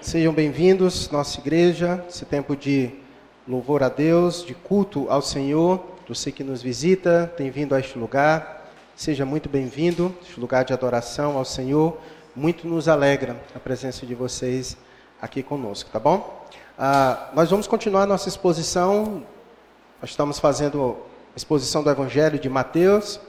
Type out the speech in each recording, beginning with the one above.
Sejam bem-vindos, nossa igreja, esse tempo de louvor a Deus, de culto ao Senhor. Você que nos visita, tem vindo a este lugar, seja muito bem-vindo, este lugar de adoração ao Senhor. Muito nos alegra a presença de vocês aqui conosco, tá bom? Ah, nós vamos continuar nossa exposição. Nós estamos fazendo a exposição do Evangelho de Mateus.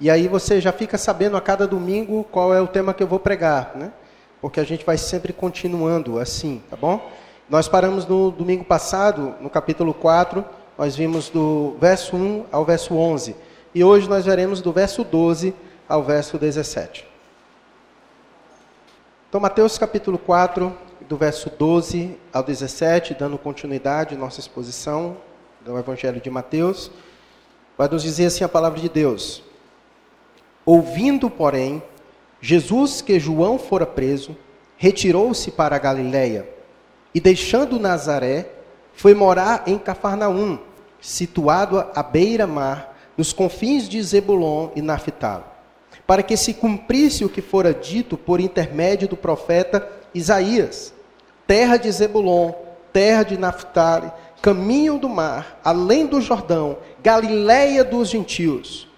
E aí você já fica sabendo a cada domingo qual é o tema que eu vou pregar, né? Porque a gente vai sempre continuando assim, tá bom? Nós paramos no domingo passado, no capítulo 4, nós vimos do verso 1 ao verso 11. E hoje nós veremos do verso 12 ao verso 17. Então, Mateus capítulo 4, do verso 12 ao 17, dando continuidade à nossa exposição do Evangelho de Mateus, vai nos dizer assim a palavra de Deus. Ouvindo, porém, Jesus que João fora preso, retirou-se para a Galiléia e, deixando Nazaré, foi morar em Cafarnaum, situado à beira-mar, nos confins de Zebulon e Naphtali, para que se cumprisse o que fora dito por intermédio do profeta Isaías: terra de Zebulon, terra de Naphtali, caminho do mar, além do Jordão, Galiléia dos gentios.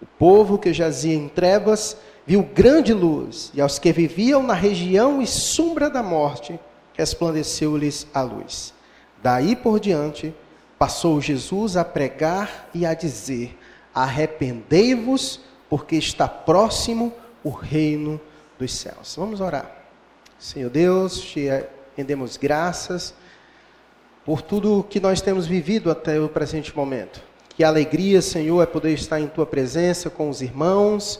O povo que jazia em trevas viu grande luz, e aos que viviam na região e sombra da morte, resplandeceu-lhes a luz. Daí por diante, passou Jesus a pregar e a dizer: Arrependei-vos, porque está próximo o reino dos céus. Vamos orar. Senhor Deus, te rendemos graças por tudo que nós temos vivido até o presente momento. Que alegria, Senhor, é poder estar em tua presença com os irmãos,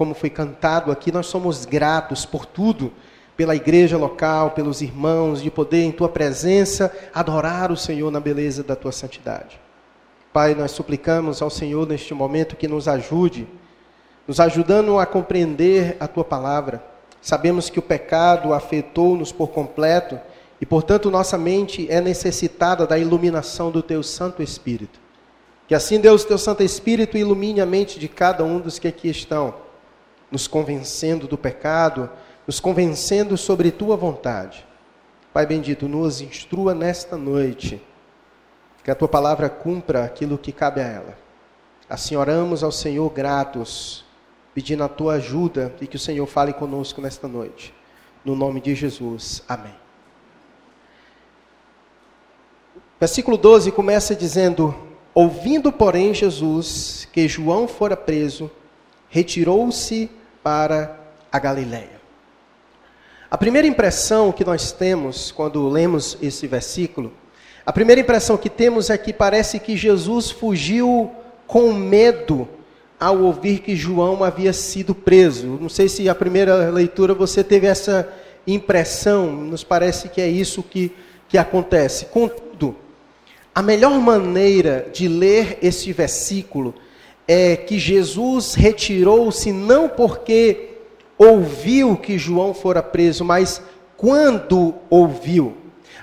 como foi cantado aqui, nós somos gratos por tudo, pela igreja local, pelos irmãos, de poder em tua presença adorar o Senhor na beleza da tua santidade. Pai, nós suplicamos ao Senhor neste momento que nos ajude, nos ajudando a compreender a tua palavra. Sabemos que o pecado afetou-nos por completo e, portanto, nossa mente é necessitada da iluminação do teu Santo Espírito. Que assim, Deus, teu Santo Espírito ilumine a mente de cada um dos que aqui estão, nos convencendo do pecado, nos convencendo sobre tua vontade. Pai bendito, nos instrua nesta noite, que a tua palavra cumpra aquilo que cabe a ela. Assim oramos ao Senhor gratos, pedindo a tua ajuda e que o Senhor fale conosco nesta noite. No nome de Jesus. Amém. Versículo 12 começa dizendo: Ouvindo, porém, Jesus que João fora preso, retirou-se para a Galiléia. A primeira impressão que nós temos quando lemos esse versículo, a primeira impressão que temos é que parece que Jesus fugiu com medo ao ouvir que João havia sido preso. Não sei se a primeira leitura você teve essa impressão, nos parece que é isso que, que acontece. Contudo, a melhor maneira de ler este versículo é que Jesus retirou-se não porque ouviu que João fora preso, mas quando ouviu.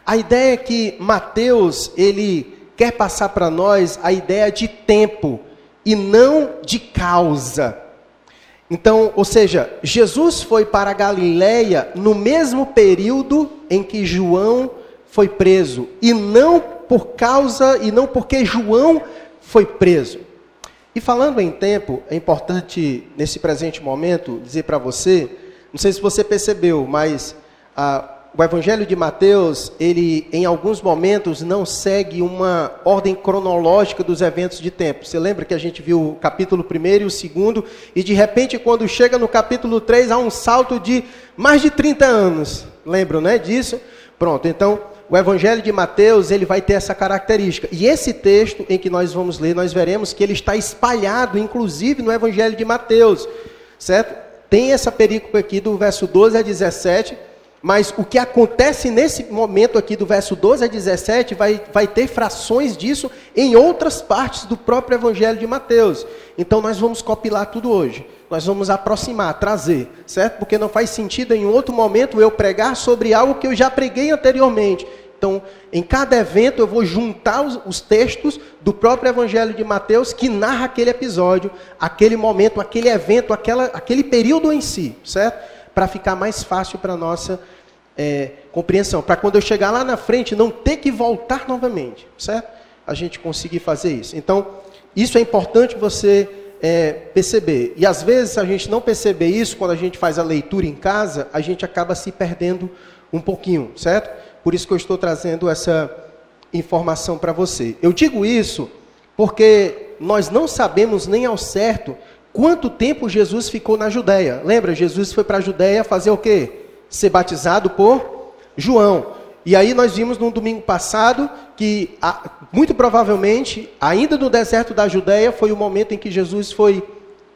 A ideia é que Mateus, ele quer passar para nós a ideia de tempo e não de causa. Então, ou seja, Jesus foi para Galiléia no mesmo período em que João foi preso e não por causa e não porque João foi preso. E falando em tempo, é importante nesse presente momento dizer para você, não sei se você percebeu, mas ah, o Evangelho de Mateus, ele em alguns momentos não segue uma ordem cronológica dos eventos de tempo. Você lembra que a gente viu o capítulo 1 e o segundo, e de repente quando chega no capítulo 3 há um salto de mais de 30 anos. Lembram, né, disso? Pronto, então o Evangelho de Mateus ele vai ter essa característica. E esse texto em que nós vamos ler, nós veremos que ele está espalhado, inclusive, no Evangelho de Mateus. Certo? Tem essa perícope aqui do verso 12 a 17, mas o que acontece nesse momento aqui do verso 12 a 17 vai, vai ter frações disso em outras partes do próprio Evangelho de Mateus. Então nós vamos copilar tudo hoje. Nós vamos aproximar, trazer, certo? Porque não faz sentido em outro momento eu pregar sobre algo que eu já preguei anteriormente. Então, em cada evento eu vou juntar os, os, textos do próprio Evangelho de Mateus que narra aquele episódio, aquele momento, aquele evento, aquela, aquele período em si, certo? Para ficar mais fácil para a nossa é, compreensão, para quando eu chegar lá na frente não ter que voltar novamente, certo? A gente conseguir fazer isso. Então, isso é importante você é, perceber. E às vezes, se a gente não perceber isso, quando a gente faz a leitura em casa, a gente acaba se perdendo um pouquinho, certo? Por isso que eu estou trazendo essa informação para você. Eu digo isso porque nós não sabemos nem ao certo quanto tempo Jesus ficou na Judéia. Lembra, Jesus foi para a Judéia fazer o quê? Ser batizado por João. E aí nós vimos no domingo passado que, muito provavelmente, ainda no deserto da Judéia, foi o momento em que Jesus foi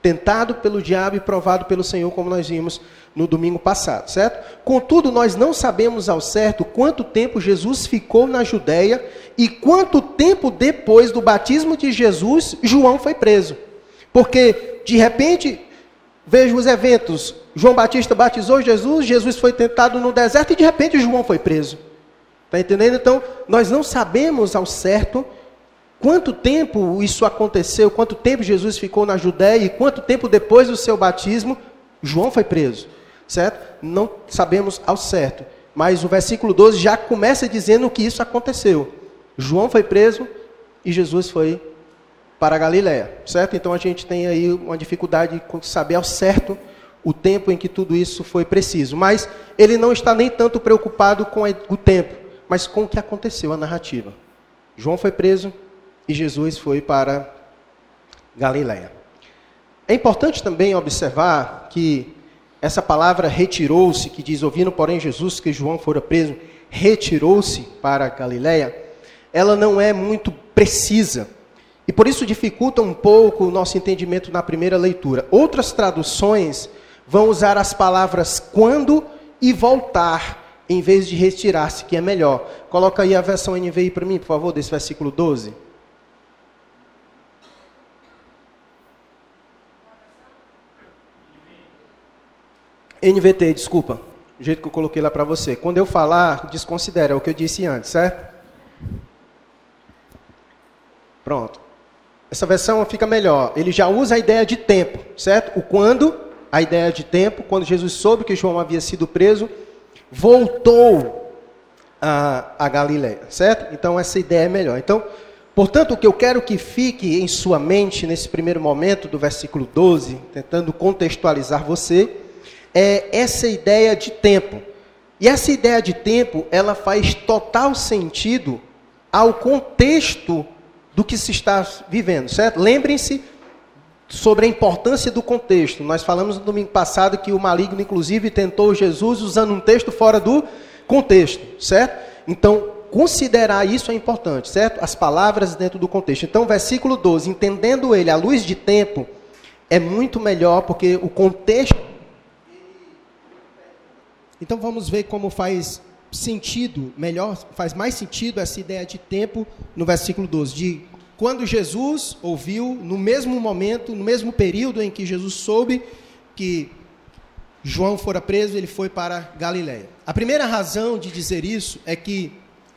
tentado pelo diabo e provado pelo Senhor, como nós vimos no domingo passado, certo? Contudo, nós não sabemos ao certo quanto tempo Jesus ficou na Judéia e quanto tempo depois do batismo de Jesus, João foi preso. Porque, de repente, vejo os eventos, João Batista batizou Jesus, Jesus foi tentado no deserto e de repente João foi preso. Está entendendo? Então, nós não sabemos ao certo Quanto tempo isso aconteceu? Quanto tempo Jesus ficou na Judéia? E quanto tempo depois do seu batismo João foi preso? Certo? Não sabemos ao certo. Mas o versículo 12 já começa dizendo que isso aconteceu. João foi preso e Jesus foi para a Galiléia, certo? Então a gente tem aí uma dificuldade de saber ao certo o tempo em que tudo isso foi preciso. Mas ele não está nem tanto preocupado com o tempo, mas com o que aconteceu, a narrativa. João foi preso, e Jesus foi para Galiléia. É importante também observar que essa palavra retirou-se, que diz, ouvindo porém Jesus que João fora preso, retirou-se para Galiléia, ela não é muito precisa. E por isso dificulta um pouco o nosso entendimento na primeira leitura. Outras traduções vão usar as palavras quando e voltar, em vez de retirar-se, que é melhor. Coloca aí a versão NVI para mim, por favor, desse versículo 12. NVT, desculpa, o jeito que eu coloquei lá para você. Quando eu falar, desconsidera, é o que eu disse antes, certo? Pronto. Essa versão fica melhor. Ele já usa a ideia de tempo, certo? O quando, a ideia de tempo, quando Jesus soube que João havia sido preso, voltou a, a Galiléia, certo? Então essa ideia é melhor. Então, portanto, o que eu quero que fique em sua mente nesse primeiro momento do versículo 12, tentando contextualizar você, é essa ideia de tempo. E essa ideia de tempo, ela faz total sentido ao contexto do que se está vivendo, certo? Lembrem-se sobre a importância do contexto. Nós falamos no domingo passado que o maligno, inclusive, tentou Jesus usando um texto fora do contexto, certo? Então, considerar isso é importante, certo? As palavras dentro do contexto. Então, versículo 12, entendendo ele à luz de tempo, é muito melhor porque o contexto então vamos ver como faz sentido, melhor, faz mais sentido essa ideia de tempo no versículo 12, de quando Jesus ouviu, no mesmo momento, no mesmo período em que Jesus soube que João fora preso, ele foi para Galiléia. A primeira razão de dizer isso é que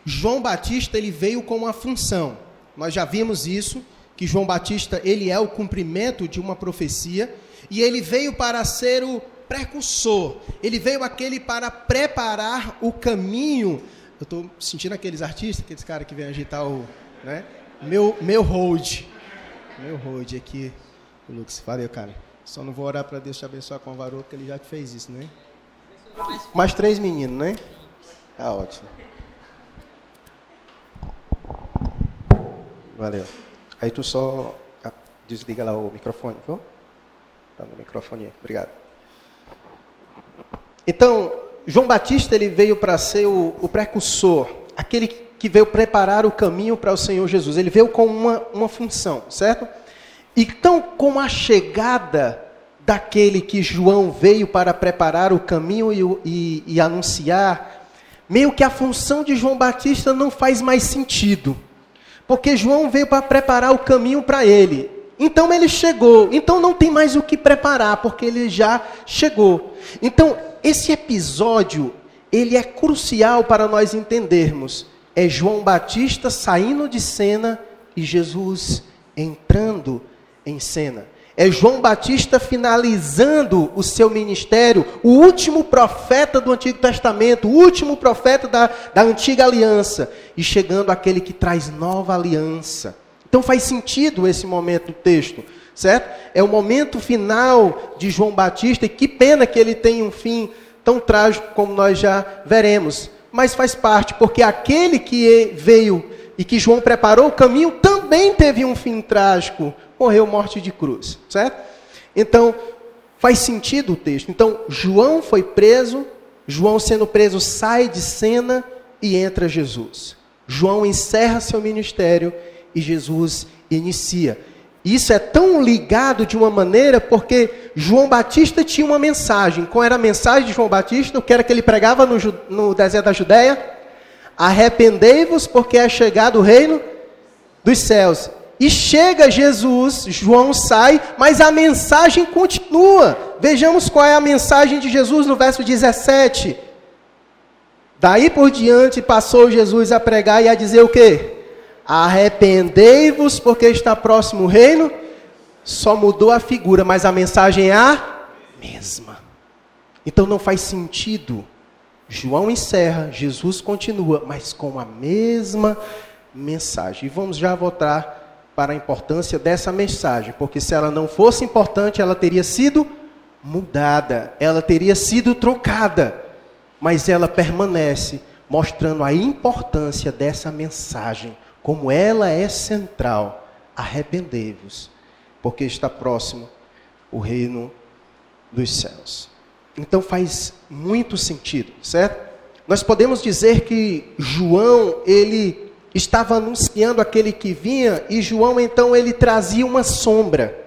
João Batista ele veio com uma função. Nós já vimos isso, que João Batista ele é o cumprimento de uma profecia e ele veio para ser o precursor. Ele veio aquele para preparar o caminho. Eu estou sentindo aqueles artistas, aqueles caras que vêm agitar o. Né? Meu, meu hold. Meu hold aqui. O Lucas, valeu, cara. Só não vou orar para Deus te abençoar com o varô, porque ele já te fez isso, né? Mais três meninos, né? Tá ótimo. Valeu. Aí tu só desliga lá o microfone, viu? Tá no microfone. Obrigado. Então, João Batista ele veio para ser o, o, precursor, aquele que veio preparar o caminho para o Senhor Jesus. Ele veio com uma, uma função, certo? Então, com a chegada daquele que João veio para preparar o caminho e, e, e anunciar, meio que a função de João Batista não faz mais sentido. Porque João veio para preparar o caminho para ele. Então ele chegou. Então não tem mais o que preparar, porque ele já chegou. Então, esse episódio, ele é crucial para nós entendermos. É João Batista saindo de cena e Jesus entrando em cena. É João Batista finalizando o seu ministério, o último profeta do Antigo Testamento, o último profeta da, da antiga aliança, e chegando aquele que traz nova aliança. Então faz sentido esse momento do texto, certo? É o momento final de João Batista, e que pena que ele tenha um fim tão trágico como nós já veremos. Mas faz parte, porque aquele que veio e que João preparou o caminho também teve um fim trágico morreu morte de cruz, certo? Então, faz sentido o texto. Então, João foi preso, João sendo preso sai de cena e entra Jesus. João encerra seu ministério e Jesus inicia. Isso é tão ligado de uma maneira porque João Batista tinha uma mensagem. Qual era a mensagem de João Batista? O que era que ele pregava no, no deserto da Judéia? Arrependei-vos porque é chegado o reino dos céus. E chega Jesus, João sai, mas a mensagem continua. Vejamos qual é a mensagem de Jesus no verso 17. Daí por diante passou Jesus a pregar e a dizer o quê? Arrependei-vos, porque está próximo o reino. Só mudou a figura, mas a mensagem é a mesma. Então não faz sentido. João encerra, Jesus continua, mas com a mesma mensagem. E vamos já voltar para a importância dessa mensagem, porque se ela não fosse importante, ela teria sido mudada, ela teria sido trocada, mas ela permanece mostrando a importância dessa mensagem, como ela é central. Arrependei-vos, porque está próximo o reino dos céus. Então faz muito sentido, certo? Nós podemos dizer que João, ele estava anunciando aquele que vinha e João então ele trazia uma sombra.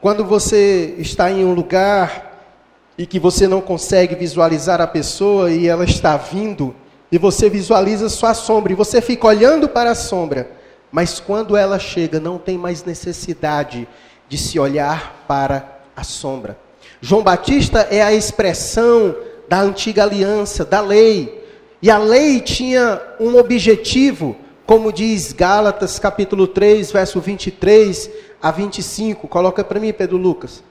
Quando você está em um lugar e que você não consegue visualizar a pessoa e ela está vindo e você visualiza sua sombra e você fica olhando para a sombra, mas quando ela chega não tem mais necessidade de se olhar para a sombra. João Batista é a expressão da antiga aliança, da lei, e a lei tinha um objetivo, como diz Gálatas capítulo 3, verso 23 a 25. Coloca para mim, Pedro Lucas.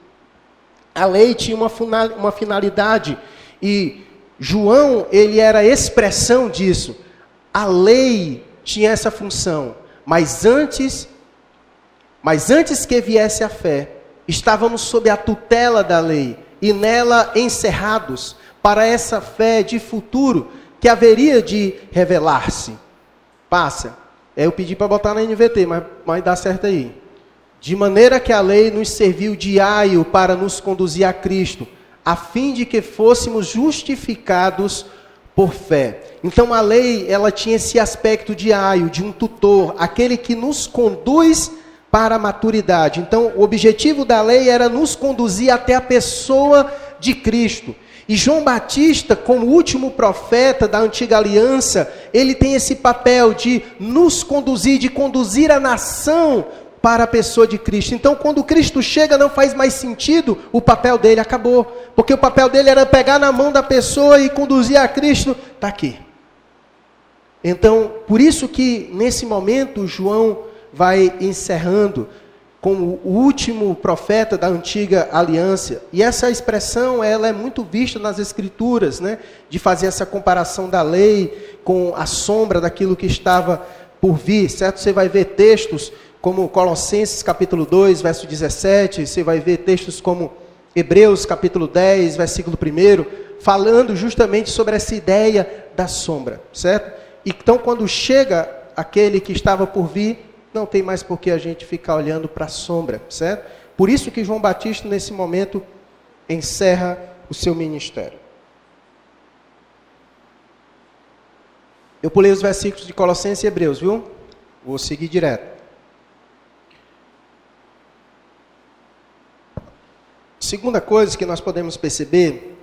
A lei tinha uma, finalidade e João, ele era expressão disso. A lei tinha essa função, mas antes mas antes que viesse a fé, estávamos sob a tutela da lei e nela encerrados para essa fé de futuro que haveria de revelar-se. Passa. É, eu pedi para botar na NVT, mas, mas dá certo aí. De maneira que a lei nos serviu de aio para nos conduzir a Cristo, a fim de que fôssemos justificados por fé. Então a lei, ela tinha esse aspecto de aio, de um tutor, aquele que nos conduz para a maturidade. Então o objetivo da lei era nos conduzir até a pessoa de Cristo. E João Batista, como último profeta da antiga aliança, ele tem esse papel de nos conduzir, de conduzir a nação para a pessoa de Cristo. Então, quando Cristo chega, não faz mais sentido, o papel dele acabou. Porque o papel dele era pegar na mão da pessoa e conduzir a Cristo. Está aqui. Então, por isso que nesse momento João vai encerrando como o último profeta da antiga aliança. E essa expressão, ela é muito vista nas escrituras, né, de fazer essa comparação da lei com a sombra daquilo que estava por vir, certo? Você vai ver textos como Colossenses capítulo 2, verso 17, você vai ver textos como Hebreus capítulo 10, versículo 1, falando justamente sobre essa ideia da sombra, certo? Então, quando chega aquele que estava por vir, não tem mais por que a gente ficar olhando para a sombra, certo? Por isso que João Batista, nesse momento, encerra o seu ministério. Eu pulei os versículos de Colossenses e Hebreus, viu? Vou seguir direto. Segunda coisa que nós podemos perceber,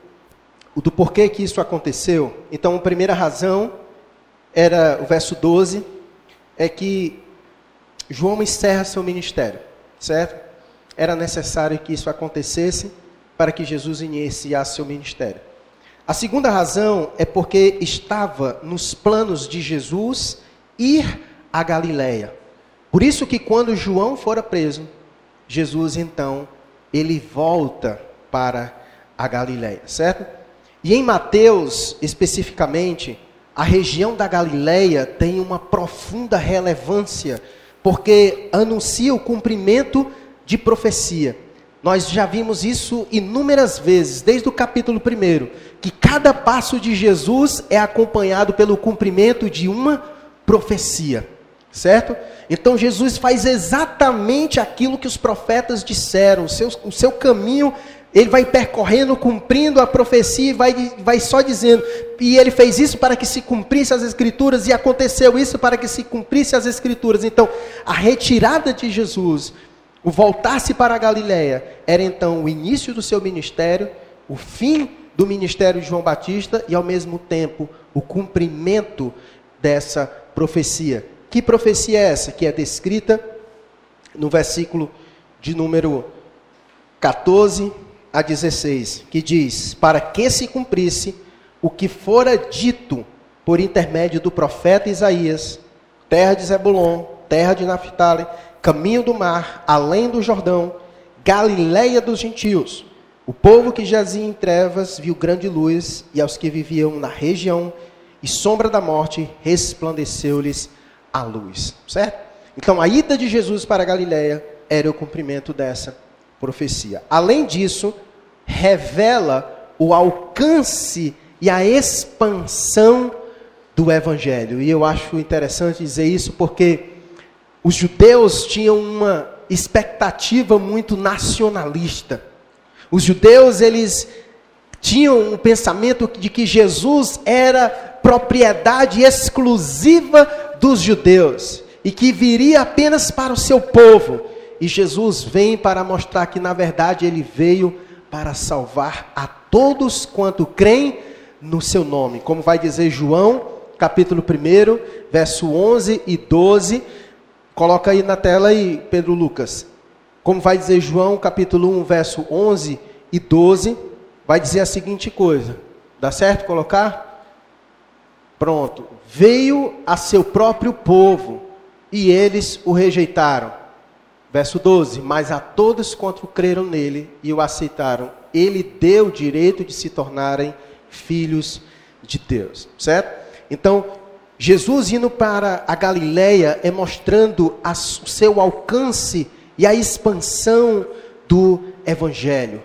o do porquê que isso aconteceu. Então, a primeira razão era o verso 12, é que João encerra seu ministério, certo? Era necessário que isso acontecesse para que Jesus iniciasse seu ministério. A segunda razão é porque estava nos planos de Jesus ir a Galiléia. Por isso que quando João fora preso, Jesus então ele volta para a Galileia, certo? E em Mateus, especificamente, a região da Galileia tem uma profunda relevância, porque anuncia o cumprimento de profecia. Nós já vimos isso inúmeras vezes, desde o capítulo 1, que cada passo de Jesus é acompanhado pelo cumprimento de uma profecia, certo? Então Jesus faz exatamente aquilo que os profetas disseram, o seu, o seu caminho ele vai percorrendo, cumprindo a profecia e vai, vai só dizendo. E ele fez isso para que se cumprisse as escrituras, e aconteceu isso para que se cumprisse as escrituras. Então, a retirada de Jesus o voltar-se para a Galiléia era então o início do seu ministério, o fim do ministério de João Batista e ao mesmo tempo o cumprimento dessa profecia. Que profecia é essa? Que é descrita no versículo de número 14 a 16, que diz: Para que se cumprisse o que fora dito por intermédio do profeta Isaías, terra de Zebulon, terra de Naphtali, caminho do mar, além do Jordão, Galiléia dos gentios. O povo que jazia em trevas viu grande luz, e aos que viviam na região e sombra da morte resplandeceu-lhes a luz. Certo? Então a ida de Jesus para a Galiléia era o cumprimento dessa profecia. Além disso, revela o alcance e a expansão do evangelho. E eu acho interessante dizer isso porque os judeus tinham uma expectativa muito nacionalista. Os judeus, eles tinham um pensamento de que Jesus era propriedade exclusiva dos judeus e que viria apenas para o seu povo. E Jesus vem para mostrar que, na verdade, ele veio para salvar a todos quanto creem no seu nome. Como vai dizer João, capítulo 1, verso 11 e 12 Coloca aí na tela aí, Pedro Lucas. Como vai dizer João, capítulo 1, verso 11 e 12, vai dizer a seguinte coisa. Dá certo colocar? Pronto. Veio a seu próprio povo e eles o rejeitaram. Verso 12: Mas a todos quanto creram nele e o aceitaram, ele deu o direito de se tornarem filhos de Deus. Certo? Então, Jesus indo para a Galileia é mostrando o seu alcance e a expansão do Evangelho.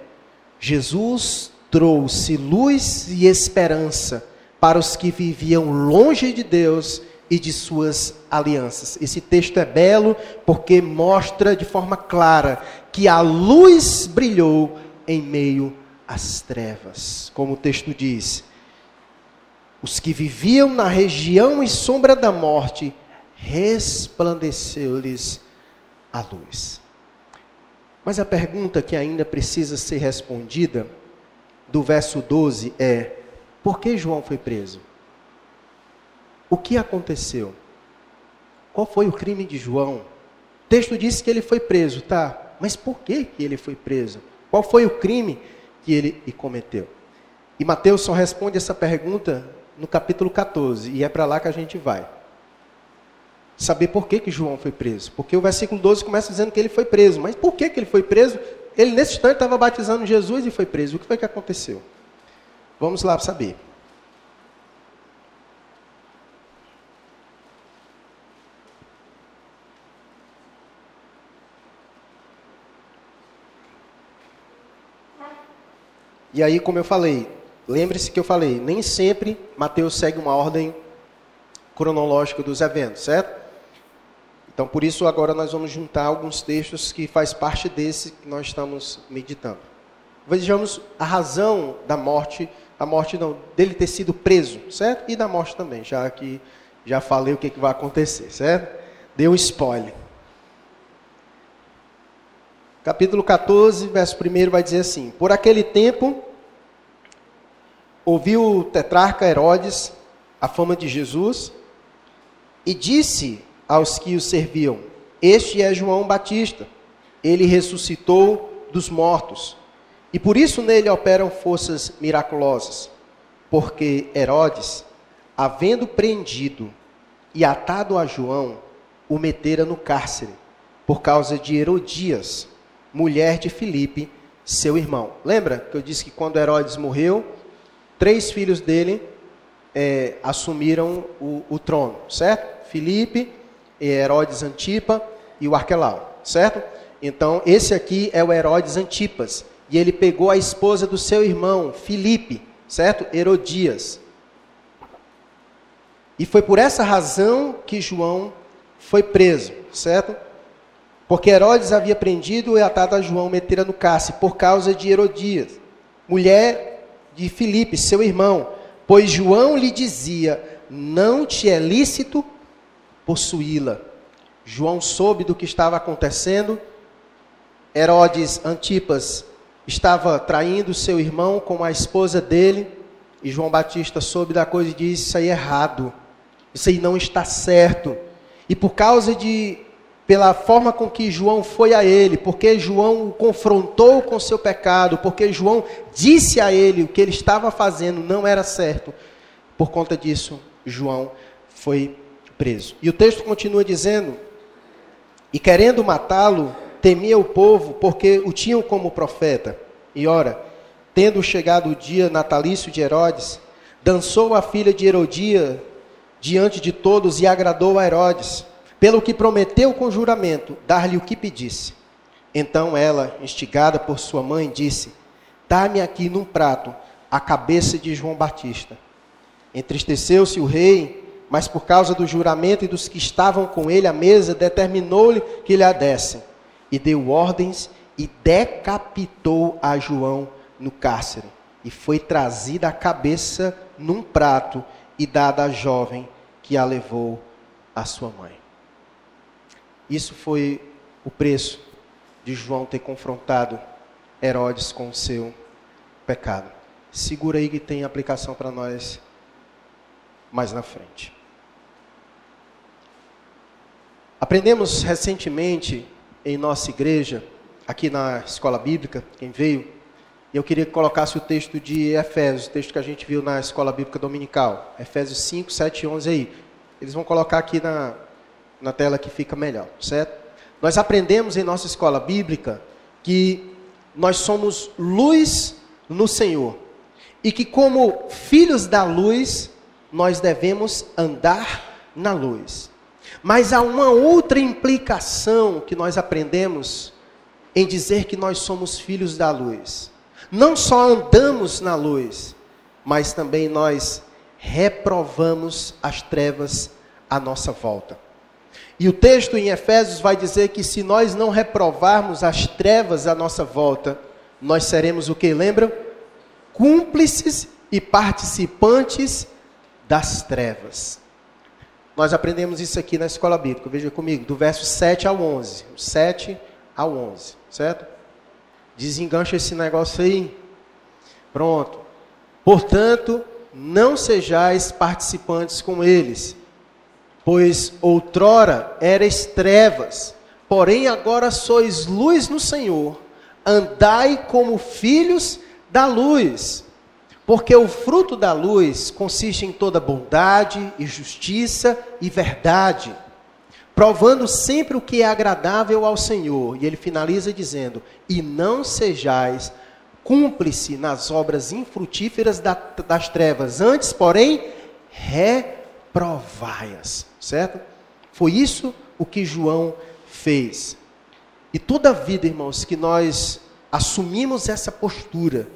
Jesus trouxe luz e esperança para os que viviam longe de Deus e de suas alianças. Esse texto é belo porque mostra de forma clara que a luz brilhou em meio às trevas. Como o texto diz, os que viviam na região e sombra da morte, resplandeceu-lhes a luz. Mas a pergunta que ainda precisa ser respondida, do verso 12, é: por que João foi preso? O que aconteceu? Qual foi o crime de João? O texto diz que ele foi preso, tá? Mas por que, que ele foi preso? Qual foi o crime que ele cometeu? E Mateus só responde essa pergunta no capítulo 14, e é para lá que a gente vai. Saber por que, que João foi preso. Porque o versículo 12 começa dizendo que ele foi preso. Mas por que, que ele foi preso? Ele, nesse instante, estava batizando Jesus e foi preso. O que foi que aconteceu? Vamos lá saber. E aí, como eu falei, Lembre-se que eu falei, nem sempre Mateus segue uma ordem cronológica dos eventos, certo? Então, por isso, agora nós vamos juntar alguns textos que faz parte desse que nós estamos meditando. Vejamos a razão da morte, a morte não, dele ter sido preso, certo? E da morte também, já que já falei o que, que vai acontecer, certo? Deu um spoiler. Capítulo 14, verso 1 vai dizer assim: Por aquele tempo ouviu o tetrarca Herodes a fama de Jesus e disse aos que o serviam: Este é João Batista. Ele ressuscitou dos mortos. E por isso nele operam forças miraculosas. Porque Herodes, havendo prendido e atado a João, o metera no cárcere, por causa de Herodias, mulher de Filipe, seu irmão. Lembra que eu disse que quando Herodes morreu, três filhos dele é, assumiram o, o, trono, certo? Filipe, Herodes Antipa e o Arquelau, certo? Então, esse aqui é o Herodes Antipas. E ele pegou a esposa do seu irmão, Filipe, certo? Herodias. E foi por essa razão que João foi preso, certo? Porque Herodes havia prendido e atado a João, metera no cárcere, por causa de Herodias, mulher de Filipe, seu irmão. Pois João lhe dizia: Não te é lícito possuí-la. João soube do que estava acontecendo. Herodes Antipas estava traindo seu irmão com a esposa dele. E João Batista soube da coisa e disse: Isso aí é errado. Isso aí não está certo. E por causa de, pela forma com que João foi a ele, porque João o confrontou com seu pecado, porque João disse a ele o que ele estava fazendo não era certo, por conta disso, João foi preso. E o texto continua dizendo: E querendo matá-lo, temia o povo, porque o tinham como profeta. E ora, tendo chegado o dia natalício de Herodes, dançou a filha de Herodia diante de todos e agradou a Herodes, pelo que prometeu com juramento dar-lhe o que pedisse. Então ela, instigada por sua mãe, disse: Dá-me aqui num prato a cabeça de João Batista. Entristeceu-se o rei, mas por causa do juramento e dos que estavam com ele à mesa, determinou-lhe que lhe a dessem. E deu ordens e decapitou a João no cárcere. E foi trazida a cabeça num prato e dada à jovem que a levou à sua mãe. Isso foi o preço de João ter confrontado Herodes com o seu pecado. Segura aí que tem aplicação para nós mais na frente. Aprendemos recentemente em nossa igreja, aqui na escola bíblica, quem veio, eu queria que colocasse o texto de Efésios, o texto que a gente viu na escola bíblica dominical. Efésios 5, 7 e 11 aí. Eles vão colocar aqui na, na tela que fica melhor, certo? Nós aprendemos em nossa escola bíblica que nós somos luz no Senhor. E que, como filhos da luz, nós devemos andar na luz. Mas há uma outra implicação que nós aprendemos em dizer que nós somos filhos da luz não só andamos na luz, mas também nós reprovamos as trevas à nossa volta. E o texto em Efésios vai dizer que se nós não reprovarmos as trevas à nossa volta, nós seremos o que? Lembram? Cúmplices e participantes das trevas. Nós aprendemos isso aqui na escola bíblica, veja comigo, do verso 7 ao 11. 7 ao 11, certo? Desengancha esse negócio aí. Pronto. Portanto, não sejais participantes com eles, pois outrora erais trevas, porém agora sois luz no Senhor. Andai como filhos da luz, porque o fruto da luz consiste em toda bondade e justiça e verdade provando sempre o que é agradável ao Senhor. E ele finaliza dizendo: E não sejais cúmplice nas obras infrutíferas das trevas, antes, porém, reprovai-as. Certo? Foi isso o que João fez. E toda a vida, irmãos, que nós assumimos essa postura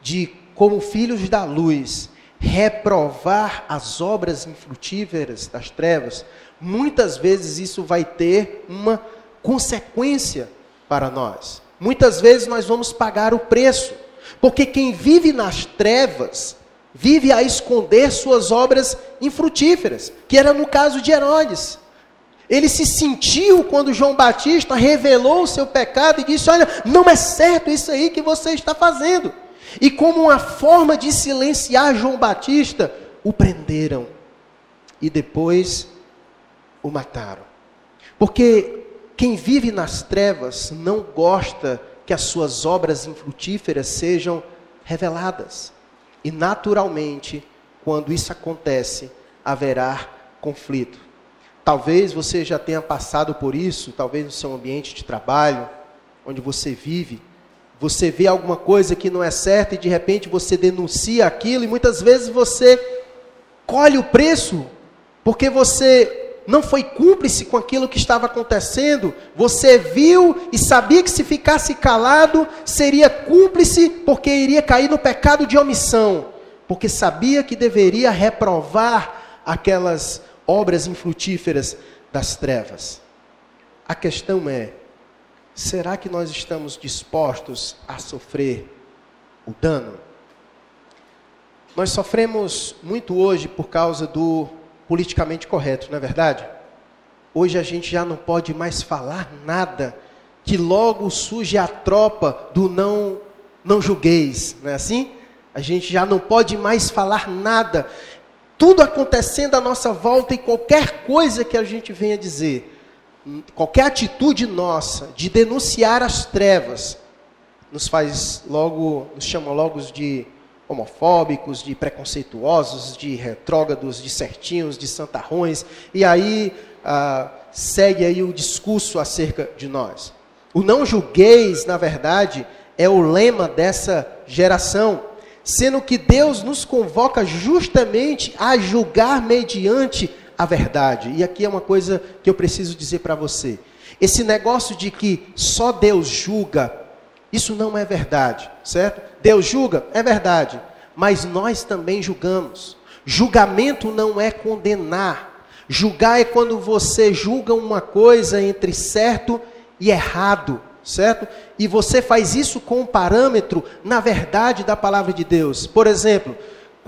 de, como filhos da luz, reprovar as obras infrutíferas das trevas, muitas vezes isso vai ter uma consequência para nós. Muitas vezes nós vamos pagar o preço, porque quem vive nas trevas vive a esconder suas obras infrutíferas, que era no caso de Herodes. Ele se sentiu quando João Batista revelou o seu pecado e disse: Olha, não é certo isso aí que você está fazendo. E como uma forma de silenciar João Batista, o prenderam. E depois o mataram. Porque quem vive nas trevas não gosta que as suas obras infrutíferas sejam reveladas. E naturalmente, quando isso acontece, haverá conflito. Talvez você já tenha passado por isso, talvez no seu ambiente de trabalho, onde você vive, você vê alguma coisa que não é certa e de repente você denuncia aquilo e muitas vezes você colhe o preço porque você não foi cúmplice com aquilo que estava acontecendo, você viu e sabia que se ficasse calado seria cúmplice porque iria cair no pecado de omissão, porque sabia que deveria reprovar aquelas obras infrutíferas das trevas. A questão é: será que nós estamos dispostos a sofrer o dano? Nós sofremos muito hoje por causa do politicamente correto, não é verdade? Hoje a gente já não pode mais falar nada que logo surge a tropa do não não julgueis, não é assim? A gente já não pode mais falar nada. Tudo acontecendo à nossa volta e qualquer coisa que a gente venha dizer, qualquer atitude nossa de denunciar as trevas, nos faz logo, nos chama logo de homofóbicos, de preconceituosos, de retrógrados, de certinhos, de santarrões, e aí ah, segue aí o discurso acerca de nós. O não julgueis, na verdade, é o lema dessa geração, sendo que Deus nos convoca justamente a julgar mediante a verdade. E aqui é uma coisa que eu preciso dizer para você. Esse negócio de que só Deus julga isso não é verdade, certo? Deus julga, é verdade, mas nós também julgamos. Julgamento não é condenar. Julgar é quando você julga uma coisa entre certo e errado, certo? E você faz isso com um parâmetro na verdade da palavra de Deus. Por exemplo,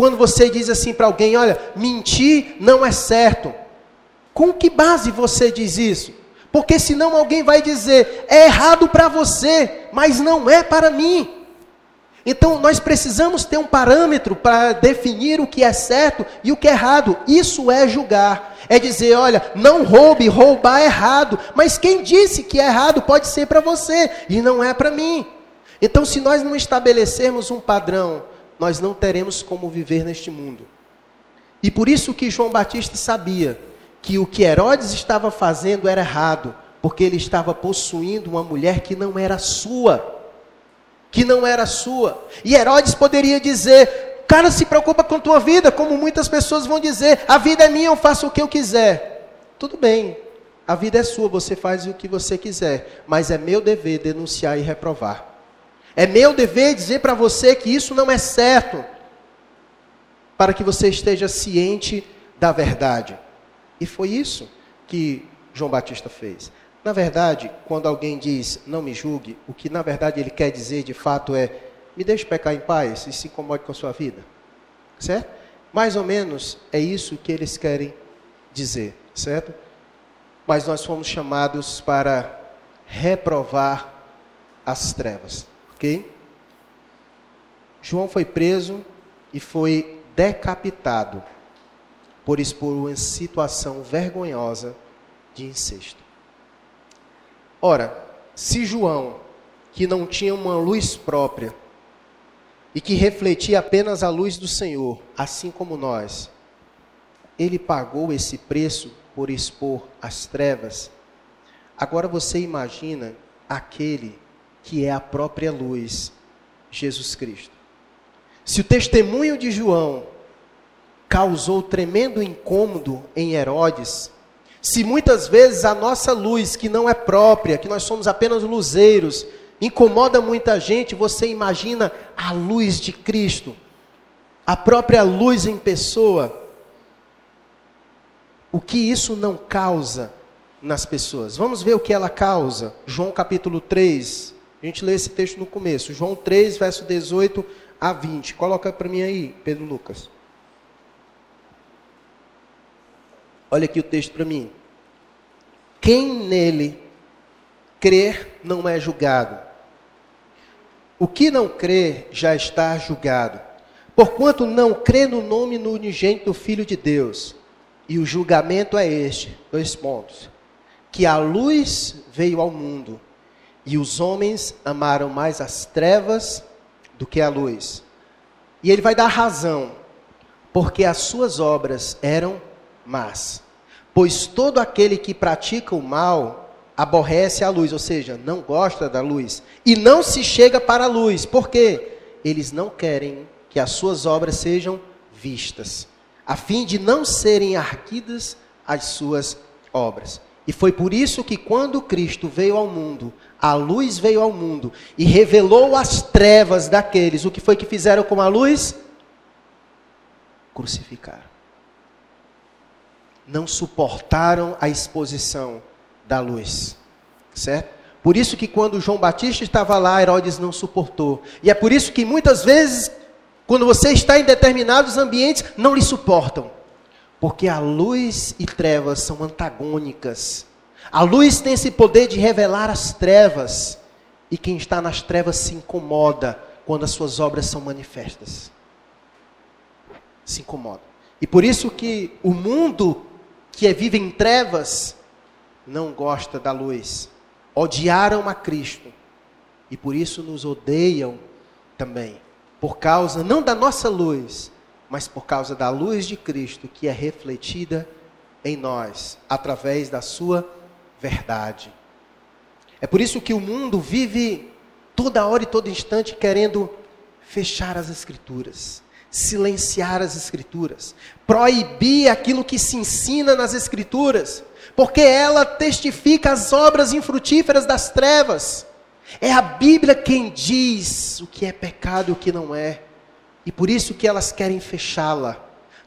quando você diz assim para alguém: olha, mentir não é certo. Com que base você diz isso? Porque senão alguém vai dizer: é errado para você, mas não é para mim. Então nós precisamos ter um parâmetro para definir o que é certo e o que é errado. Isso é julgar. É dizer, olha, não roube, roubar é errado. Mas quem disse que é errado pode ser para você e não é para mim. Então, se nós não estabelecermos um padrão, nós não teremos como viver neste mundo. E por isso que João Batista sabia que o que Herodes estava fazendo era errado, porque ele estava possuindo uma mulher que não era sua. Que não era sua. E Herodes poderia dizer: Cara, se preocupa com a tua vida, como muitas pessoas vão dizer: A vida é minha, eu faço o que eu quiser. Tudo bem, a vida é sua, você faz o que você quiser, mas é meu dever denunciar e reprovar. É meu dever dizer para você que isso não é certo, para que você esteja ciente da verdade. E foi isso que João Batista fez. Na verdade, quando alguém diz não me julgue, o que na verdade ele quer dizer de fato é me deixe pecar em paz e se incomode com a sua vida. Certo? Mais ou menos é isso que eles querem dizer, certo? Mas nós fomos chamados para reprovar as trevas, ok? João foi preso e foi decapitado por expor uma situação vergonhosa de incesto. Ora, se João, que não tinha uma luz própria e que refletia apenas a luz do Senhor, assim como nós, ele pagou esse preço por expor as trevas. Agora você imagina aquele que é a própria luz, Jesus Cristo. Se o testemunho de João causou tremendo incômodo em Herodes, se muitas vezes a nossa luz, que não é própria, que nós somos apenas luzeiros, incomoda muita gente, você imagina a luz de Cristo, a própria luz em pessoa. O que isso não causa nas pessoas? Vamos ver o que ela causa. João capítulo 3. A gente lê esse texto no começo. João 3, verso 18 a 20. Coloca para mim aí, Pedro Lucas. Olha aqui o texto para mim. Quem nele crer não é julgado. O que não crê já está julgado. Porquanto não crê no nome no unigênito do Filho de Deus. E o julgamento é este: dois pontos. Que a luz veio ao mundo, e os homens amaram mais as trevas do que a luz. E ele vai dar razão, porque as suas obras eram mas, pois todo aquele que pratica o mal aborrece a luz, ou seja, não gosta da luz, e não se chega para a luz. Por quê? Eles não querem que as suas obras sejam vistas, a fim de não serem arguidas as suas obras. E foi por isso que quando Cristo veio ao mundo, a luz veio ao mundo e revelou as trevas daqueles. O que foi que fizeram com a luz? Crucificaram. Não suportaram a exposição da luz. Certo? Por isso que quando João Batista estava lá, Herodes não suportou. E é por isso que muitas vezes, quando você está em determinados ambientes, não lhe suportam. Porque a luz e trevas são antagônicas. A luz tem esse poder de revelar as trevas. E quem está nas trevas se incomoda quando as suas obras são manifestas. Se incomoda. E por isso que o mundo que é vive em trevas não gosta da luz. Odiaram a Cristo. E por isso nos odeiam também. Por causa não da nossa luz, mas por causa da luz de Cristo que é refletida em nós através da sua verdade. É por isso que o mundo vive toda hora e todo instante querendo fechar as escrituras, silenciar as escrituras, proibir aquilo que se ensina nas escrituras, porque ela testifica as obras infrutíferas das trevas. É a Bíblia quem diz o que é pecado e o que não é. E por isso que elas querem fechá-la.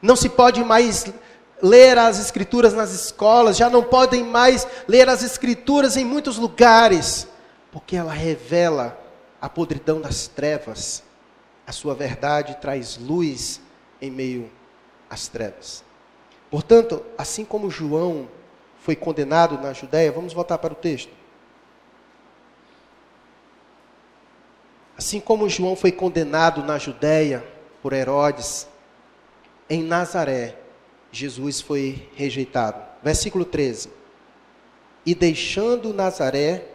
Não se pode mais ler as escrituras nas escolas, já não podem mais ler as escrituras em muitos lugares, porque ela revela a podridão das trevas. A sua verdade traz luz em meio às trevas. Portanto, assim como João foi condenado na Judéia, vamos voltar para o texto. Assim como João foi condenado na Judéia por Herodes, em Nazaré, Jesus foi rejeitado. Versículo 13. E deixando Nazaré,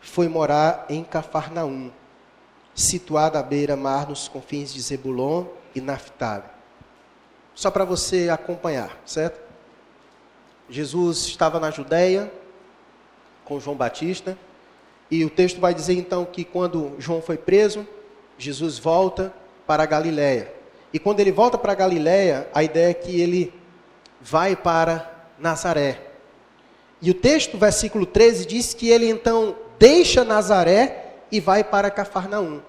foi morar em Cafarnaum, situada à beira-mar nos confins de Zebulon e Naphtali. Só para você acompanhar, certo? Jesus estava na Judéia com João Batista, e o texto vai dizer então que quando João foi preso, Jesus volta para a Galiléia. E quando ele volta para a Galiléia, a ideia é que ele vai para Nazaré. E o texto, versículo 13, diz que ele então deixa Nazaré e vai para Cafarnaum.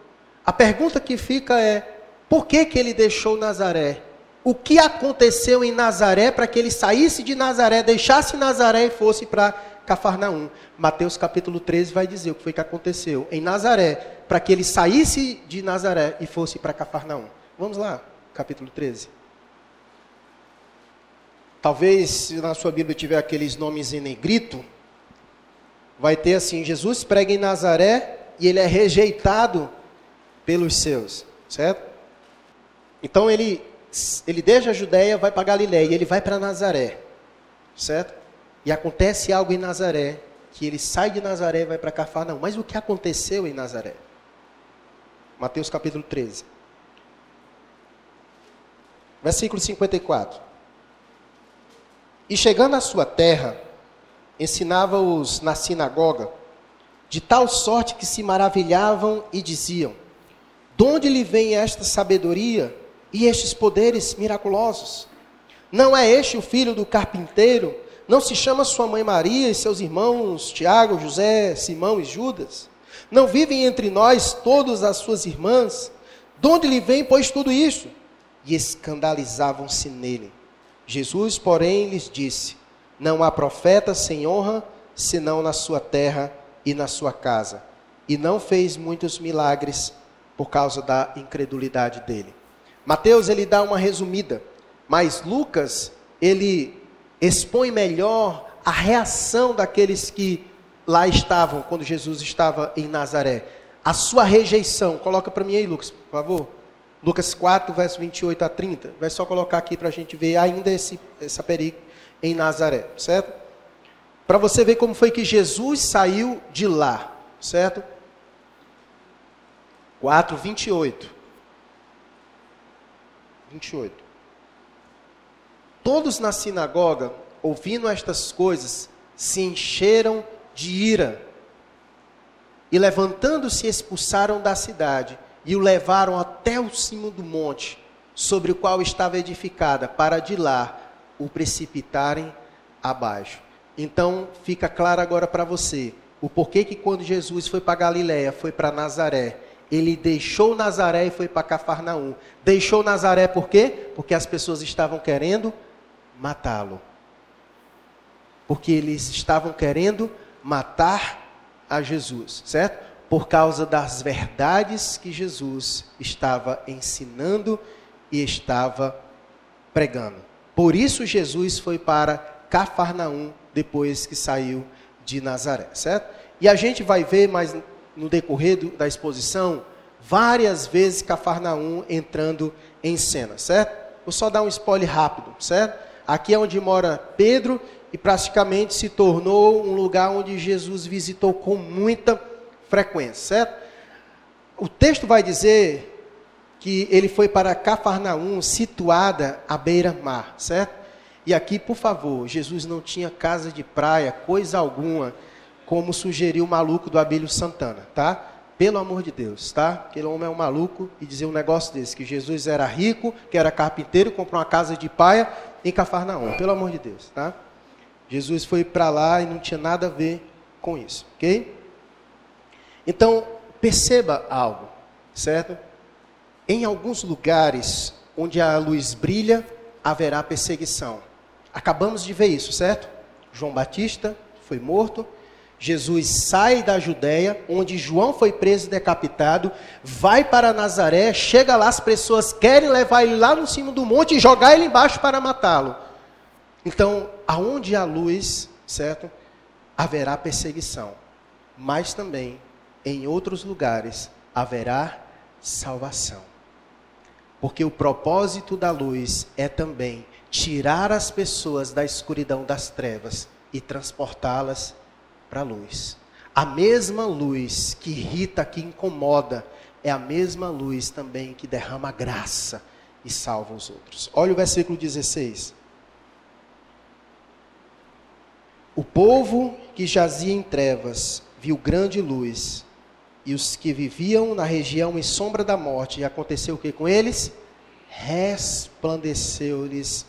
A pergunta que fica é: por que, que ele deixou Nazaré? O que aconteceu em Nazaré para que ele saísse de Nazaré, deixasse Nazaré e fosse para Cafarnaum. Mateus capítulo 13 vai dizer o que foi que aconteceu em Nazaré, para que ele saísse de Nazaré e fosse para Cafarnaum. Vamos lá, capítulo 13. Talvez, se na sua Bíblia tiver aqueles nomes em negrito, vai ter assim: Jesus prega em Nazaré e ele é rejeitado pelos seus, certo? Então ele, ele deixa a Judéia, vai para Galiléia e ele vai para Nazaré, certo? E acontece algo em Nazaré, que ele sai de Nazaré e vai para Cafarnaum. Mas o que aconteceu em Nazaré? Mateus capítulo 13. Versículo 54. E chegando à sua terra, ensinava-os na sinagoga, de tal sorte que se maravilhavam e diziam: De onde lhe vem esta sabedoria e estes poderes miraculosos? Não é este o filho do carpinteiro? Não se chama sua mãe Maria e seus irmãos Tiago, José, Simão e Judas? Não vivem entre nós todas as suas irmãs? De onde lhe vem, pois, tudo isso? E escandalizavam-se nele. Jesus, porém, lhes disse: Não há profeta sem honra, senão na sua terra e na sua casa. E não fez muitos milagres por causa da incredulidade dele. Mateus ele dá uma resumida, mas Lucas ele expõe melhor a reação daqueles que lá estavam quando Jesus estava em Nazaré. A sua rejeição. Coloca para mim aí, Lucas, por favor. Lucas 4, verso 28 a 30. Vai só colocar aqui para a gente ver ainda esse, essa perigo em Nazaré, certo? Para você ver como foi que Jesus saiu de lá, certo? 4, 28. 28. Todos na sinagoga, ouvindo estas coisas, se encheram de ira. E levantando-se, expulsaram da cidade e o levaram até o cimo do monte, sobre o qual estava edificada, para de lá o precipitarem abaixo. Então, fica claro agora para você o porquê que quando Jesus foi para Galiléia, foi para Nazaré, ele deixou Nazaré e foi para Cafarnaum. Deixou Nazaré por quê? Porque as pessoas estavam querendo matá-lo. Porque eles estavam querendo matar a Jesus, certo? Por causa das verdades que Jesus estava ensinando e estava pregando. Por isso Jesus foi para Cafarnaum depois que saiu de Nazaré, certo? E a gente vai ver mais no decorrer do, da exposição várias vezes Cafarnaum entrando em cena, certo? Vou só dar um spoiler rápido, certo? Aqui é onde mora Pedro e praticamente se tornou um lugar onde Jesus visitou com muita frequência, certo? O texto vai dizer que ele foi para Cafarnaum, situada à beira-mar, certo? E aqui, por favor, Jesus não tinha casa de praia, coisa alguma, como sugeriu o maluco do Abílio Santana, tá? Pelo amor de Deus, tá? Aquele homem é um maluco e dizer um negócio desse, que Jesus era rico, que era carpinteiro, comprou uma casa de praia em Cafarnaum. Pelo amor de Deus, tá? Jesus foi para lá e não tinha nada a ver com isso, ok? Então, perceba algo, certo? Em alguns lugares onde a luz brilha, haverá perseguição. Acabamos de ver isso, certo? João Batista foi morto. Jesus sai da Judéia, onde João foi preso e decapitado, vai para Nazaré, chega lá, as pessoas querem levar ele lá no cimo do monte e jogar ele embaixo para matá-lo. Então, aonde há luz, certo? Haverá perseguição. Mas também, em outros lugares, haverá salvação. Porque o propósito da luz é também tirar as pessoas da escuridão das trevas e transportá-las para a luz. A mesma luz que irrita, que incomoda, é a mesma luz também que derrama graça e salva os outros. Olha o versículo 16. O povo que jazia em trevas viu grande luz, e os que viviam na região em sombra da morte, e aconteceu o que com eles? Resplandeceu-lhes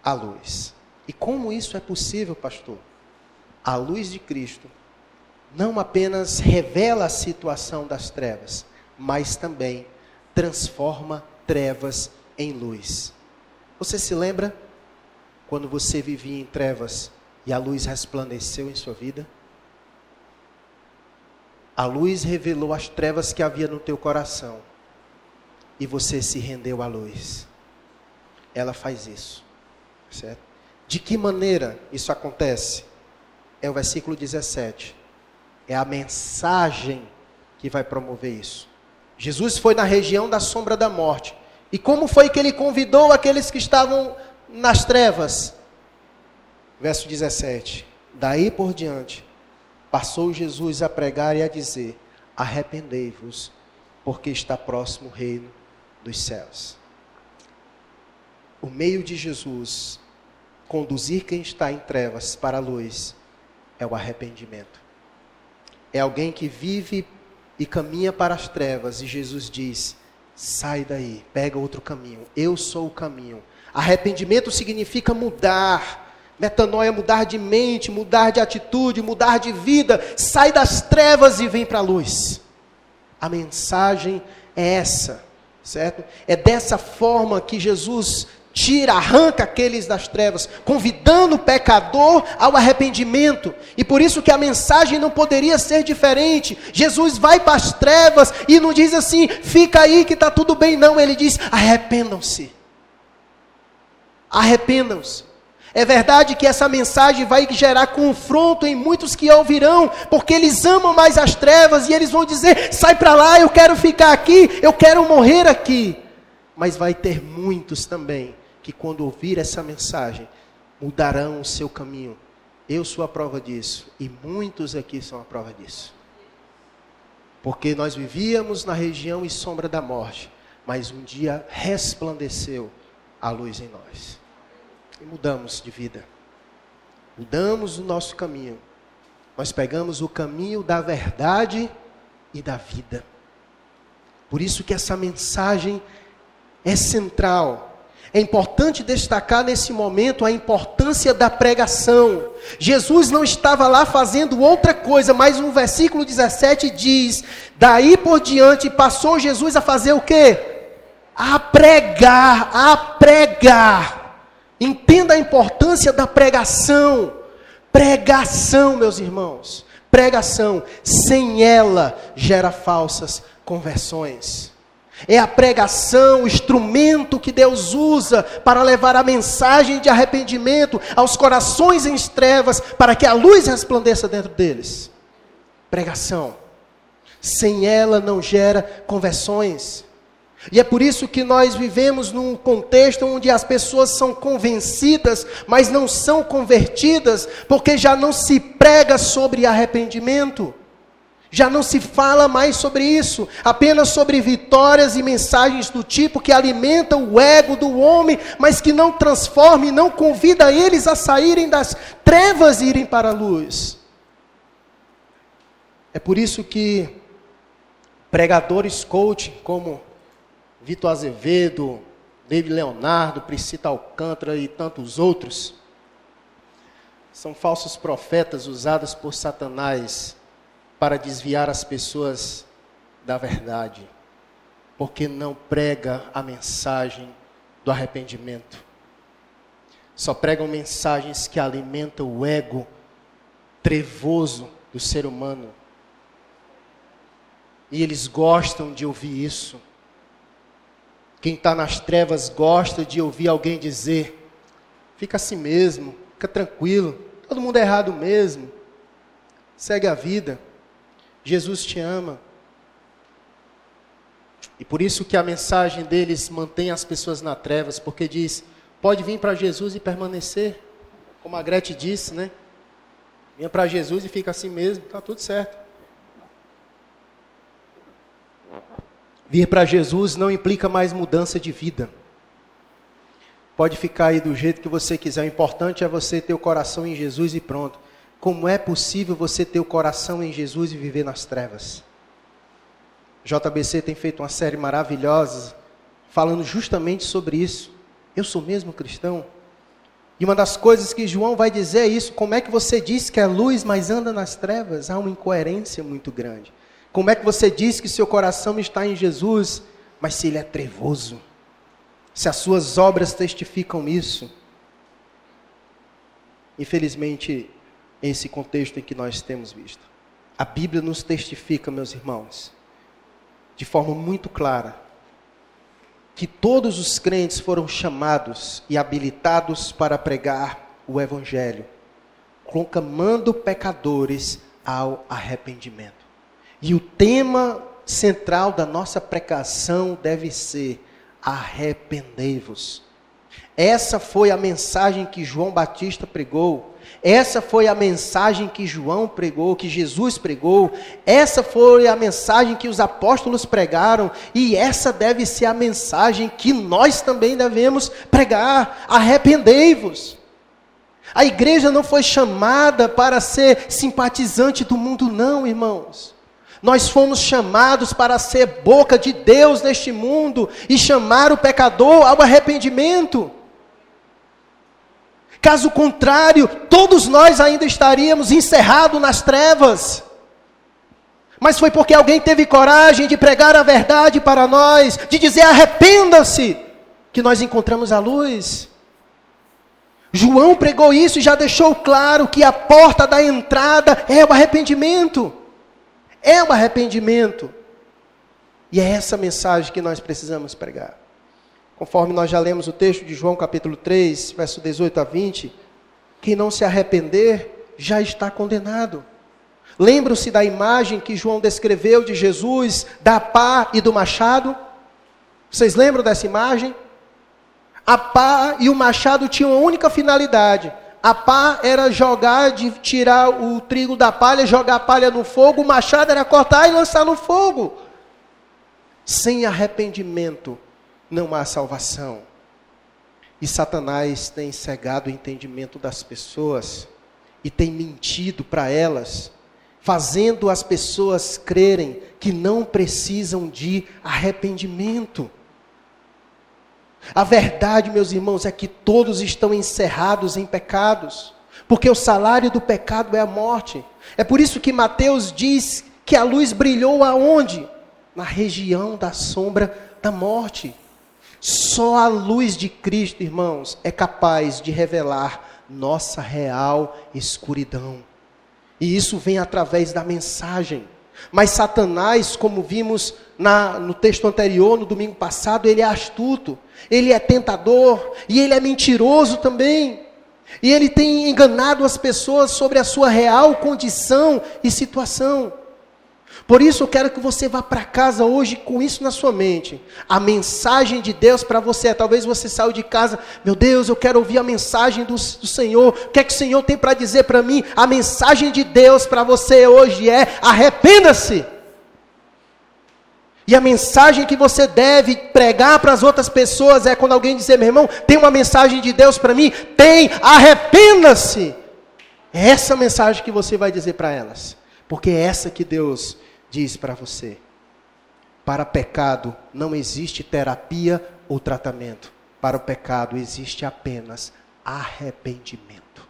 a luz. E como isso é possível, pastor? A luz de Cristo não apenas revela a situação das trevas, mas também transforma trevas em luz. Você se lembra quando você vivia em trevas e a luz resplandeceu em sua vida? A luz revelou as trevas que havia no teu coração e você se rendeu à luz. Ela faz isso. Certo? De que maneira isso acontece? É o versículo 17. É a mensagem que vai promover isso. Jesus foi na região da sombra da morte. E como foi que ele convidou aqueles que estavam nas trevas? Verso 17. Daí por diante, passou Jesus a pregar e a dizer: Arrependei-vos, porque está próximo o reino dos céus. O meio de Jesus conduzir quem está em trevas para a luz é o arrependimento. É alguém que vive e caminha para as trevas e Jesus diz: sai daí, pega outro caminho. Eu sou o caminho. Arrependimento significa mudar. Metanoia é mudar de mente, mudar de atitude, mudar de vida. Sai das trevas e vem para a luz. A mensagem é essa, certo? É dessa forma que Jesus tira, arranca aqueles das trevas, convidando o pecador ao arrependimento. E por isso que a mensagem não poderia ser diferente. Jesus vai para as trevas e não diz assim, fica aí que está tudo bem, não. Ele diz, arrependam-se. Arrependam-se. É verdade que essa mensagem vai gerar confronto em muitos que ouvirão, porque eles amam mais as trevas e eles vão dizer: sai para lá, eu quero ficar aqui, eu quero morrer aqui. Mas vai ter muitos também que quando ouvir essa mensagem, mudarão o seu caminho. Eu sou a prova disso, e muitos aqui são a prova disso. Porque nós vivíamos na região e sombra da morte, mas um dia resplandeceu a luz em nós. E mudamos de vida. Mudamos o nosso caminho. Nós pegamos o caminho da verdade e da vida. Por isso que essa mensagem é central. É importante destacar nesse momento a importância da pregação. Jesus não estava lá fazendo outra coisa, mas no versículo 17 diz: Daí por diante passou Jesus a fazer o quê? A pregar, a pregar. Entenda a importância da pregação. Pregação, meus irmãos. Pregação. Sem ela gera falsas conversões. É a pregação, o instrumento que Deus usa para levar a mensagem de arrependimento aos corações em trevas, para que a luz resplandeça dentro deles. Pregação. Sem ela não gera conversões. E é por isso que nós vivemos num contexto onde as pessoas são convencidas, mas não são convertidas, porque já não se prega sobre arrependimento. Já não se fala mais sobre isso, apenas sobre vitórias e mensagens do tipo que alimentam o ego do homem, mas que não transforma e não convida eles a saírem das trevas e irem para a luz. É por isso que pregadores coaching como Vitor Azevedo, David Leonardo, Priscila Alcântara e tantos outros, são falsos profetas usados por Satanás para desviar as pessoas da verdade, porque não prega a mensagem do arrependimento. Só pregam mensagens que alimentam o ego trevoso do ser humano. E eles gostam de ouvir isso. Quem está nas trevas gosta de ouvir alguém dizer: fica assim mesmo, fica tranquilo, todo mundo é errado mesmo, segue a vida. Jesus te ama. E por isso que a mensagem deles mantém as pessoas na trevas, porque diz: pode vir para Jesus e permanecer, como a Grete disse, né? Venha para Jesus e fica assim mesmo, está tudo certo. Vir para Jesus não implica mais mudança de vida. Pode ficar aí do jeito que você quiser. O importante é você ter o coração em Jesus e pronto. Como é possível você ter o coração em Jesus e viver nas trevas? JBC tem feito uma série maravilhosa falando justamente sobre isso. Eu sou mesmo cristão. E uma das coisas que João vai dizer é isso: como é que você diz que é luz, mas anda nas trevas? Há uma incoerência muito grande. Como é que você diz que seu coração está em Jesus, mas se ele é trevoso? Se as suas obras testificam isso? Infelizmente, esse contexto em que nós temos visto. A Bíblia nos testifica, meus irmãos, de forma muito clara, que todos os crentes foram chamados e habilitados para pregar o Evangelho, conclamando pecadores ao arrependimento. E o tema central da nossa pregação deve ser: arrependei-vos. Essa foi a mensagem que João Batista pregou essa foi a mensagem que João pregou, que Jesus pregou. Essa foi a mensagem que os apóstolos pregaram. E essa deve ser a mensagem que nós também devemos pregar. Arrependei-vos. A igreja não foi chamada para ser simpatizante do mundo, não, irmãos. Nós fomos chamados para ser boca de Deus neste mundo e chamar o pecador ao arrependimento. Caso contrário, todos nós ainda estaríamos encerrados nas trevas. Mas foi porque alguém teve coragem de pregar a verdade para nós, de dizer arrependa-se, que nós encontramos a luz. João pregou isso e já deixou claro que a porta da entrada é o arrependimento. É o arrependimento. E é essa mensagem que nós precisamos pregar. Conforme nós já lemos o texto de João capítulo 3, verso 18 a 20, quem não se arrepender já está condenado. Lembram-se da imagem que João descreveu de Jesus, da pá e do machado? Vocês lembram dessa imagem? A pá e o machado tinham uma única finalidade. A pá era jogar, de tirar o trigo da palha, jogar a palha no fogo, o machado era cortar e lançar no fogo. Sem arrependimento, não há salvação. E Satanás tem cegado o entendimento das pessoas e tem mentido para elas, fazendo as pessoas crerem que não precisam de arrependimento. A verdade, meus irmãos, é que todos estão encerrados em pecados, porque o salário do pecado é a morte. É por isso que Mateus diz que a luz brilhou aonde? Na região da sombra da morte. Só a luz de Cristo, irmãos, é capaz de revelar nossa real escuridão. E isso vem através da mensagem. Mas Satanás, como vimos na, no texto anterior, no domingo passado, ele é astuto, ele é tentador e ele é mentiroso também. E ele tem enganado as pessoas sobre a sua real condição e situação. Por isso eu quero que você vá para casa hoje com isso na sua mente. A mensagem de Deus para você. Talvez você saiu de casa, meu Deus, eu quero ouvir a mensagem do, do Senhor. O que é que o Senhor tem para dizer para mim? A mensagem de Deus para você hoje é: arrependa-se. E a mensagem que você deve pregar para as outras pessoas é quando alguém dizer, meu irmão, tem uma mensagem de Deus para mim? Tem, arrependa-se. É essa mensagem que você vai dizer para elas. Porque é essa que Deus diz para você: para pecado não existe terapia ou tratamento. Para o pecado existe apenas arrependimento.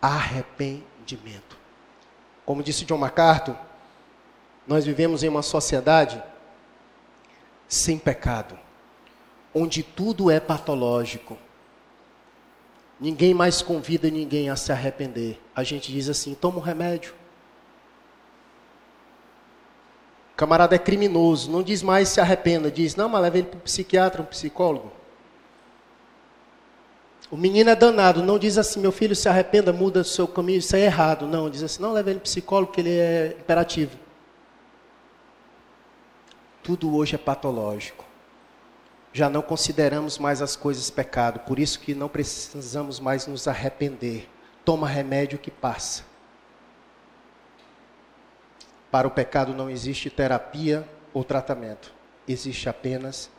Arrependimento. Como disse John MacArthur, nós vivemos em uma sociedade sem pecado, onde tudo é patológico. Ninguém mais convida ninguém a se arrepender. A gente diz assim: toma um remédio. O camarada é criminoso, não diz mais se arrependa, diz, não, mas leva ele para um psiquiatra, um psicólogo. O menino é danado, não diz assim, meu filho se arrependa, muda o seu caminho, isso é errado. Não, diz assim, não, leva ele para psicólogo, que ele é imperativo. Tudo hoje é patológico. Já não consideramos mais as coisas pecado, por isso que não precisamos mais nos arrepender. Toma remédio que passa. Para o pecado não existe terapia ou tratamento, existe apenas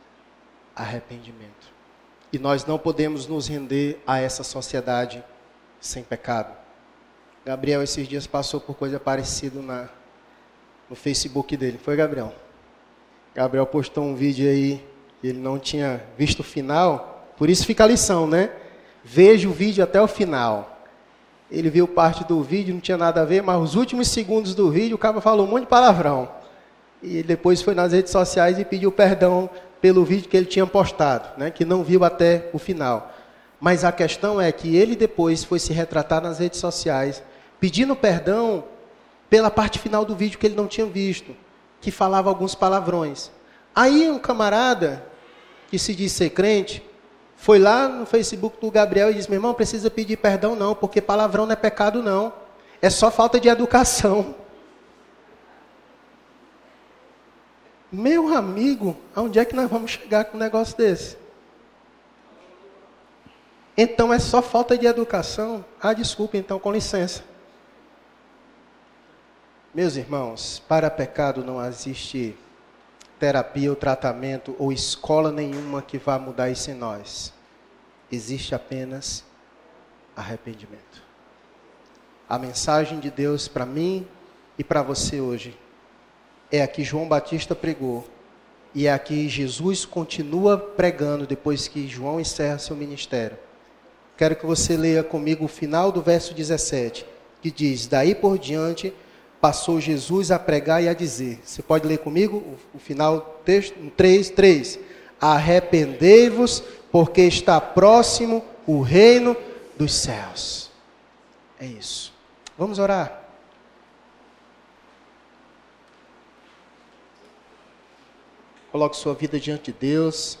arrependimento. E nós não podemos nos render a essa sociedade sem pecado. Gabriel esses dias passou por coisa parecida na, no Facebook dele. Foi, Gabriel? Gabriel postou um vídeo aí, ele não tinha visto o final, por isso fica a lição, né? Veja o vídeo até o final. Ele viu parte do vídeo, não tinha nada a ver, mas os últimos segundos do vídeo o cara falou um monte de palavrão. E depois foi nas redes sociais e pediu perdão pelo vídeo que ele tinha postado, né, que não viu até o final. Mas a questão é que ele depois foi se retratar nas redes sociais, pedindo perdão pela parte final do vídeo que ele não tinha visto, que falava alguns palavrões. Aí um camarada que se diz ser crente, foi lá no Facebook do Gabriel e disse: meu irmão, precisa pedir perdão não, porque palavrão não é pecado não. É só falta de educação. Meu amigo, aonde é que nós vamos chegar com um negócio desse? Então é só falta de educação? Ah, desculpe, então, com licença. Meus irmãos, para pecado não existe terapia ou tratamento ou escola nenhuma que vá mudar isso em nós existe apenas arrependimento. A mensagem de Deus para mim e para você hoje é a que João Batista pregou e é a que Jesus continua pregando depois que João encerra seu ministério. Quero que você leia comigo o final do verso 17, que diz: Daí por diante passou Jesus a pregar e a dizer. Você pode ler comigo o, o final texto? 3, 3. Arrependei-vos porque está próximo o reino dos céus. É isso. Vamos orar. Coloque sua vida diante de Deus.